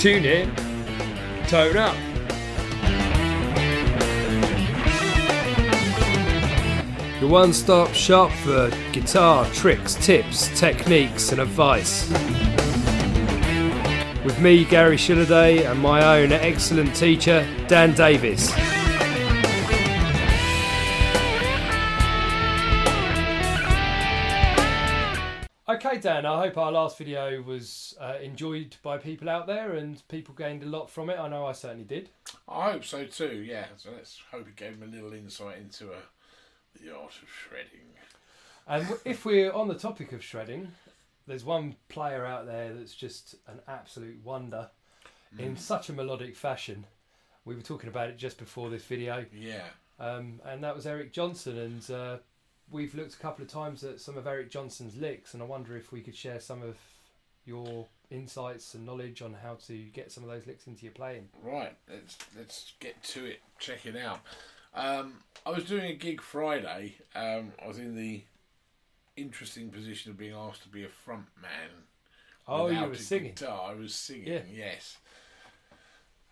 Tune in, tone up. Your one stop shop for guitar tricks, tips, techniques, and advice. With me, Gary Shilliday, and my own excellent teacher, Dan Davis. Okay, Dan, I hope our last video was uh, enjoyed by people out there and people gained a lot from it. I know I certainly did. I hope so too. Yeah. So let's hope it gave them a little insight into uh, the art of shredding. And if we're on the topic of shredding, there's one player out there that's just an absolute wonder in such a melodic fashion. We were talking about it just before this video, Yeah. um, and that was Eric Johnson. And uh, we've looked a couple of times at some of Eric Johnson's licks, and I wonder if we could share some of your insights and knowledge on how to get some of those licks into your playing. Right. Let's let's get to it. Check it out. Um, I was doing a gig Friday. Um, I was in the interesting position of being asked to be a front man. Oh, you were a singing. Guitar. I was singing. Yeah. Yes.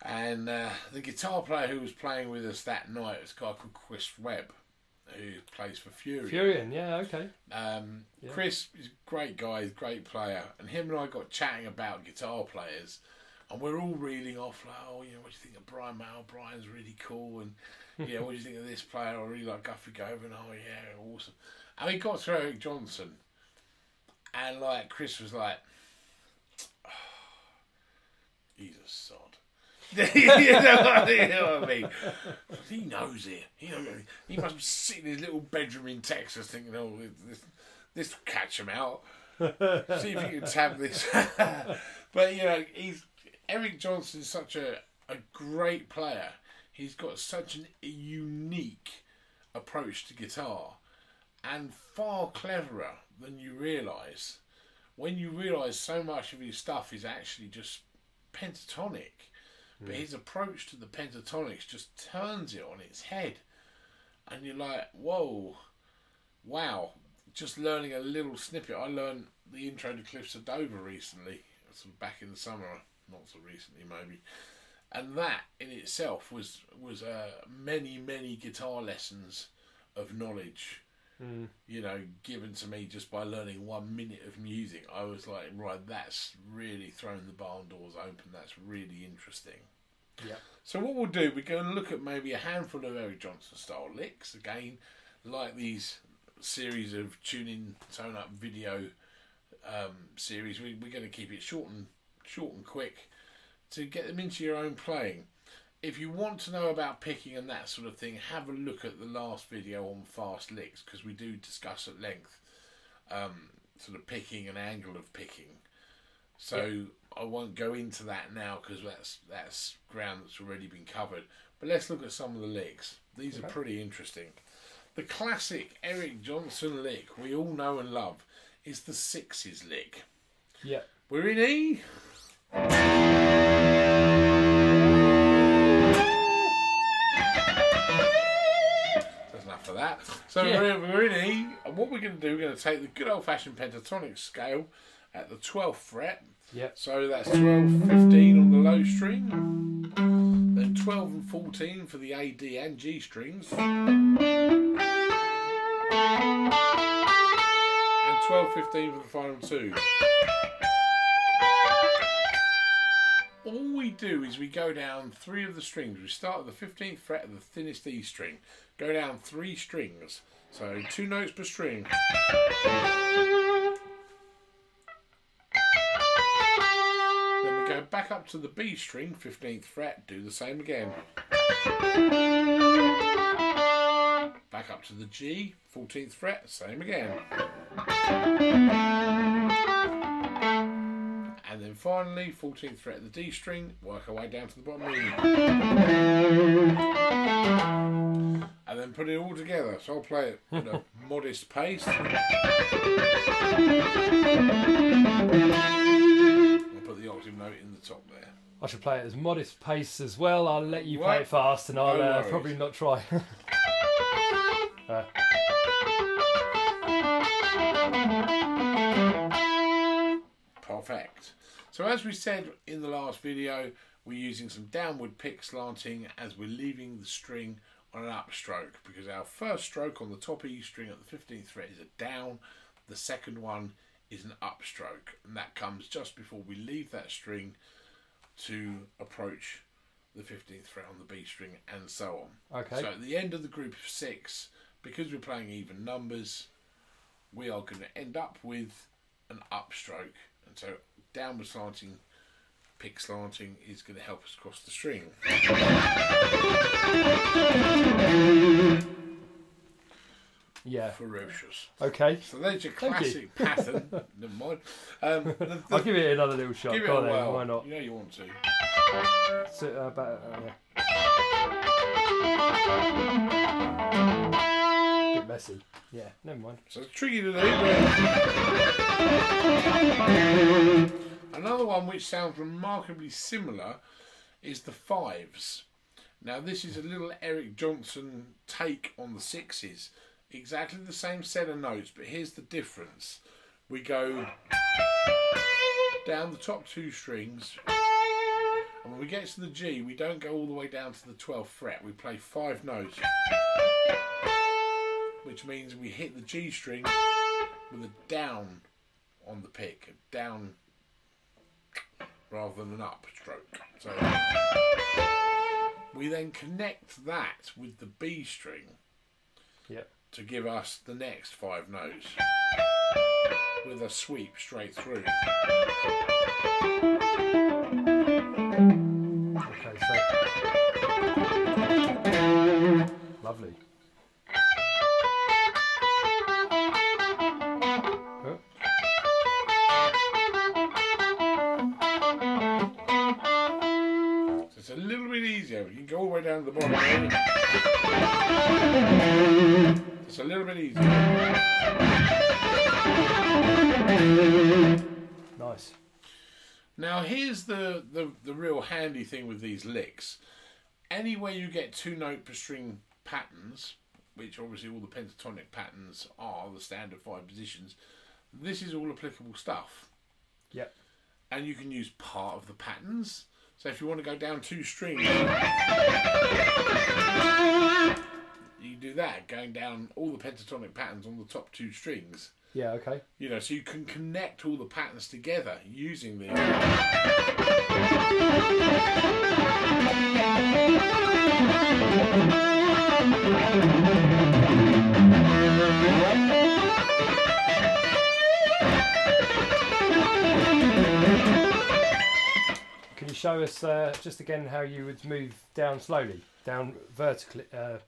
And uh, the guitar player who was playing with us that night was a guy called Chris Webb, who plays for Fury. Furyon, yeah, okay. Um, Yeah. Chris is a great guy, great player, and him and I got chatting about guitar players, and we're all reeling off like, oh, you know, what do you think of Brian May? Brian's really cool, and yeah, what do you think of this player? I really like Guthrie Govan. Oh yeah, awesome. And we got through Eric Johnson, and like Chris was like, "Oh, he's a sod. you, know what, you know what I mean? He knows it. He knows it. He must be sitting in his little bedroom in Texas thinking, oh, this, this will catch him out. See if you can tap this. but, you know, he's Eric Johnson's such a, a great player. He's got such an, a unique approach to guitar and far cleverer than you realise. When you realise so much of his stuff is actually just pentatonic, but his approach to the pentatonics just turns it on its head, and you're like, whoa, wow! Just learning a little snippet. I learned the intro to Cliffs of Dover recently, sort of back in the summer, not so recently maybe, and that in itself was was uh, many many guitar lessons of knowledge you know, given to me just by learning one minute of music, I was like, right, that's really thrown the barn doors open. That's really interesting. Yeah. So what we'll do, we're going to look at maybe a handful of Eric Johnson style licks again, like these series of tuning tone up video um, series. We, we're going to keep it short and short and quick to get them into your own playing. If you want to know about picking and that sort of thing, have a look at the last video on fast licks because we do discuss at length um, sort of picking and angle of picking. So I won't go into that now because that's that's ground that's already been covered. But let's look at some of the licks. These are pretty interesting. The classic Eric Johnson lick we all know and love is the sixes lick. Yeah. We're in E. Of that. So Yeah. we're, we're in E, and what we're going to do, we're going to take the good old fashioned pentatonic scale at the 12th fret. Yeah. So that's 12, 15 on the low string, then 12 and 14 for the A, D, and G strings, and 12, 15 for the final two. All we do is we go down three of the strings. We start at the 15th fret of the thinnest E string, go down three strings, so two notes per string. Then we go back up to the B string, 15th fret, do the same again. Back up to the G, 14th fret, same again. And then finally, 14th fret of the D string, work our way down to the bottom E. And then put it all together. So I'll play it at a modest pace. I'll put the octave note in the top there. I should play it as modest pace as well. I'll let you play it fast, and I'll uh, probably not try. Uh, So as we said in the last video, we're using some downward pick slanting as we're leaving the string on an upstroke because our first stroke on the top E string at the 15th fret is a down, the second one is an upstroke and that comes just before we leave that string to approach the 15th fret on the B string and so on. Okay. So at the end of the group of six, because we're playing even numbers, we are going to end up with an upstroke. And so downward slanting, pick slanting is going to help us cross the string. Yeah. Ferocious. Okay. So there's your Thank you. classic pattern. Never mind. Um, the- the- I'll give it another little shot. give it Go a then. Why not? You know you want to. So, uh, about, uh, yeah. Bit messy. Yeah. Never mind. So it's tricky to do. Another one which sounds remarkably similar is the fives. Now this is a little Eric Johnson take on the sixes. Exactly the same set of notes, but here's the difference. We go down the top two strings, and when we get to the G, we don't go all the way down to the 12th fret. We play five notes, which means we hit the G string with a down on the pick, a down rather than an up stroke. So we then connect that with the B string Yep. to give us the next five notes with a sweep straight through. It's a little bit easier. nice. Now here's the, the, the real handy thing with these licks. Anywhere you get two note per string patterns, which obviously all the pentatonic patterns are, the standard five positions, this is all applicable stuff. Yep. And you can use part of the patterns. So if you want to go down two strings, you do that, going down all the pentatonic patterns on the top two strings. Yeah. Okay. You know, so you can connect all the patterns together using the. Show us uh, just again how you would move down slowly, down vertically? Uh,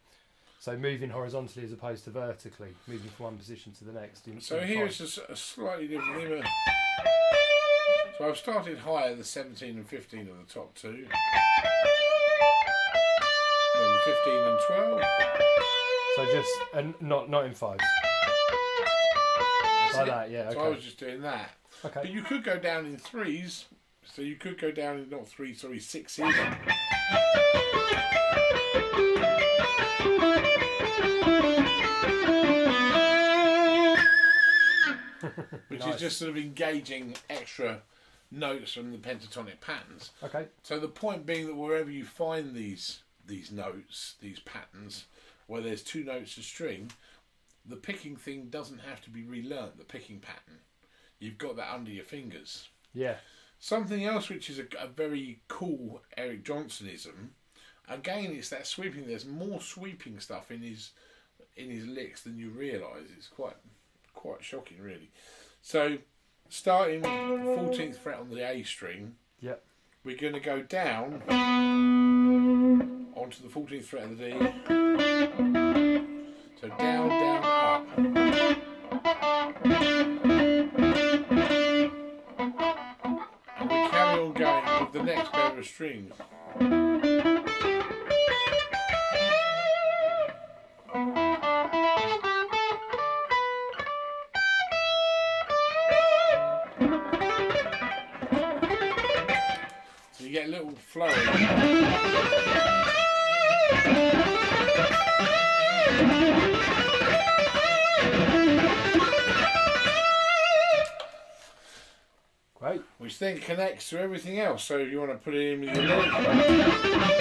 so moving horizontally as opposed to vertically, moving from one position to the next. So here's five. a, a slightly different. So I've started higher, the 17 and 15 are the top two. Then the 15 and 12. So just and not not in fives. That's Like it. that, yeah, So I was just doing that. Okay. But you could go down in threes. So you could go down in not three, sorry, sixes. Which Nice. is just sort of engaging extra notes from the pentatonic patterns. Okay. So the point being that wherever you find these these notes, these patterns, where there's two notes a string, the picking thing doesn't have to be relearned. The picking pattern, you've got that under your fingers. Yeah. Something else which is a, a very cool Eric Johnsonism. Again, it's that sweeping. There's more sweeping stuff in his in his licks than you realise. It's quite quite shocking, really. So, starting 14th fret on the A string, Yep. we're going to go down onto the 14th fret of the D. of strings. So you get a little flowing. Then connects to everything else. So you want to put it in with your leg.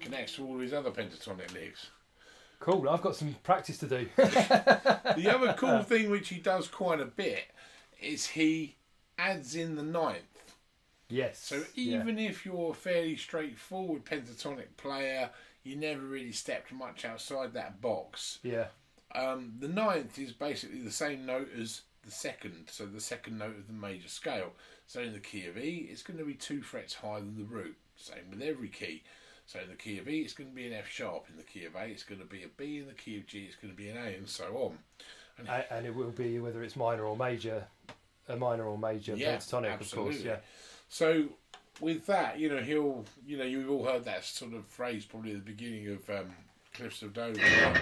Connects to all his other pentatonic licks. Cool. I've got some practice to do. The other cool thing which he does quite a bit is he adds in the ninth. yes. So even if you're a fairly straightforward pentatonic player, you never really stepped much outside that box. yeah. Um, the ninth is basically the same note as the second, so the second note of the major scale. So in the key of E, it's going to be two frets higher than the root. Same with every key. So in the key of E, it's going to be an F sharp. In the key of A, it's going to be a B. In the key of G, it's going to be an A, and so on. A- and it will be whether it's minor or major, a minor or major Yeah, pentatonic, of course. Yeah. So with that, you know, he'll, you know, you've all heard that sort of phrase probably at the beginning of um, Cliffs of Dover. F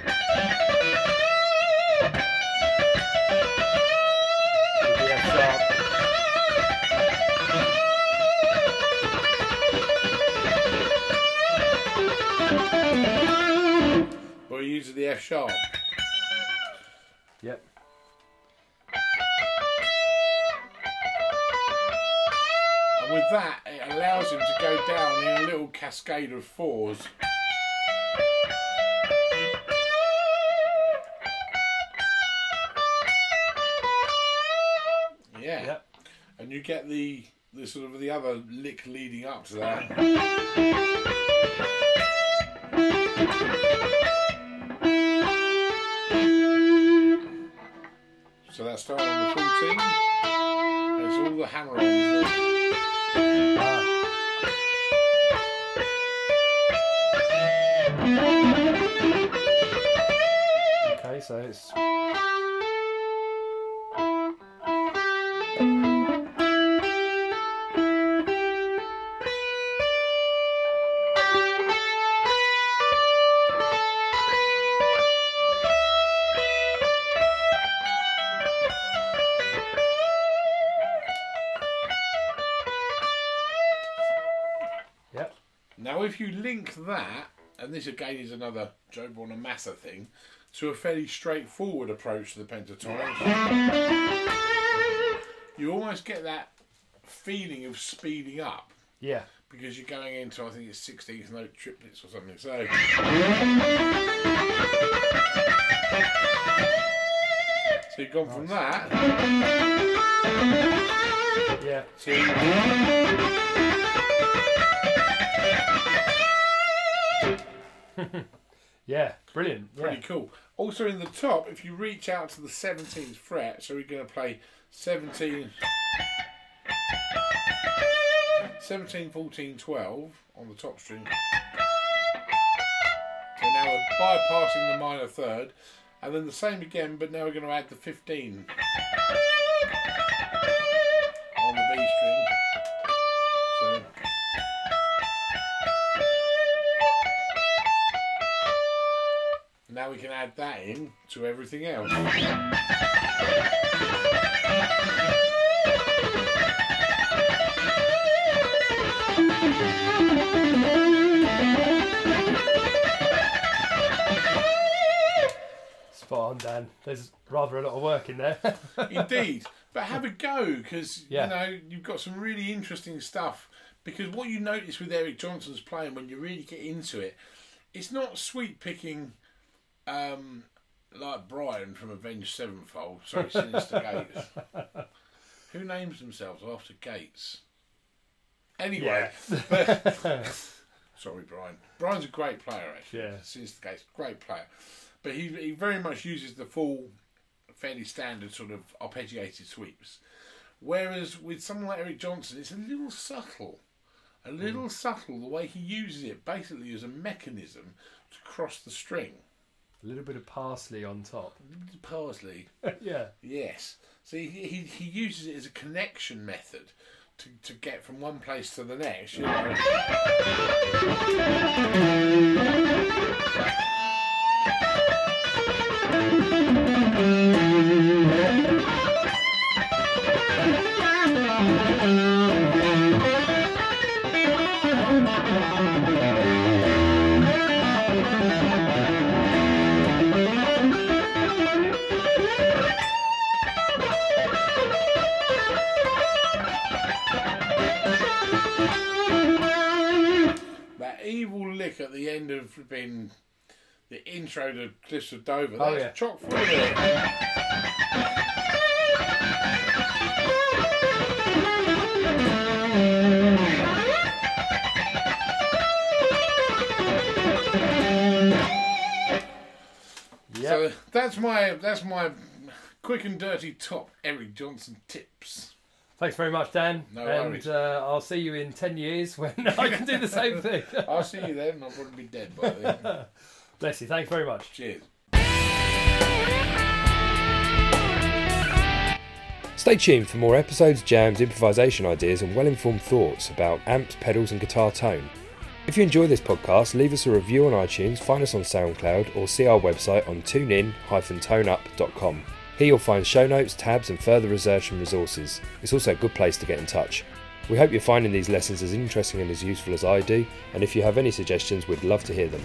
he uses the F sharp. Yep. And with that, it allows him to go down in a little cascade of fours. Yeah. Yep. And you get the the sort of the other lick leading up to that. So that's starting on the 14. And it's all the hammer ons. there. Ah. Okay, so it's mm. If you link that, and this again is another Joe Bonamassa thing, to a fairly straightforward approach to the pentatonic, you almost get that feeling of speeding up Yeah. because you're going into, I think it's 16th note triplets or something. So, so you've gone from that Yeah. to. Yeah. Brilliant. Yeah. Pretty cool. Also in the top, if you reach out to the 17th fret, so we're going to play 17, 17, 14, 12 on the top string. So now we're bypassing the minor third, and then the same again, but now we're going to add the 15 add that in to everything else. Spot on, Dan. There's rather a lot of work in there. Indeed, but have a go because Yeah. you know you've got some really interesting stuff. Because what you notice with Eric Johnson's playing when you really get into it, it's not sweep picking um, like Brian from Avenged Sevenfold. Sorry, Synyster Gates. Who names themselves after Gates? Anyway, sorry, Brian. Brian's a great player, actually. Yeah. Synyster Gates, great player. But he, he very much uses the full, fairly standard sort of arpeggiated sweeps. Whereas with someone like Eric Johnson, it's a little subtle. A little subtle the way he uses it basically as a mechanism to cross the string. A little bit of parsley on top. Parsley, yeah. yes. So he, he, he uses it as a connection method to, to get from one place to the next. You know? evil lick at the end of being the intro to Cliffs of Dover. Oh, That's yeah. chock full of it. Yeah. So that's my that's my quick and dirty top Eric Johnson tips. Thanks very much, Dan. No and worries. uh, I'll see you in 10 years when I can do the same thing. I'll see you then. I'll probably be dead by then. Bless you. Thanks very much. Cheers. Stay tuned for more episodes, jams, improvisation ideas, and well informed thoughts about amps, pedals, and guitar tone. If you enjoy this podcast, leave us a review on iTunes, find us on SoundCloud, or see our website on tunein-toneup.com. Here you'll find show notes, tabs, and further research and resources. It's also a good place to get in touch. We hope you're finding these lessons as interesting and as useful as I do, and if you have any suggestions, we'd love to hear them.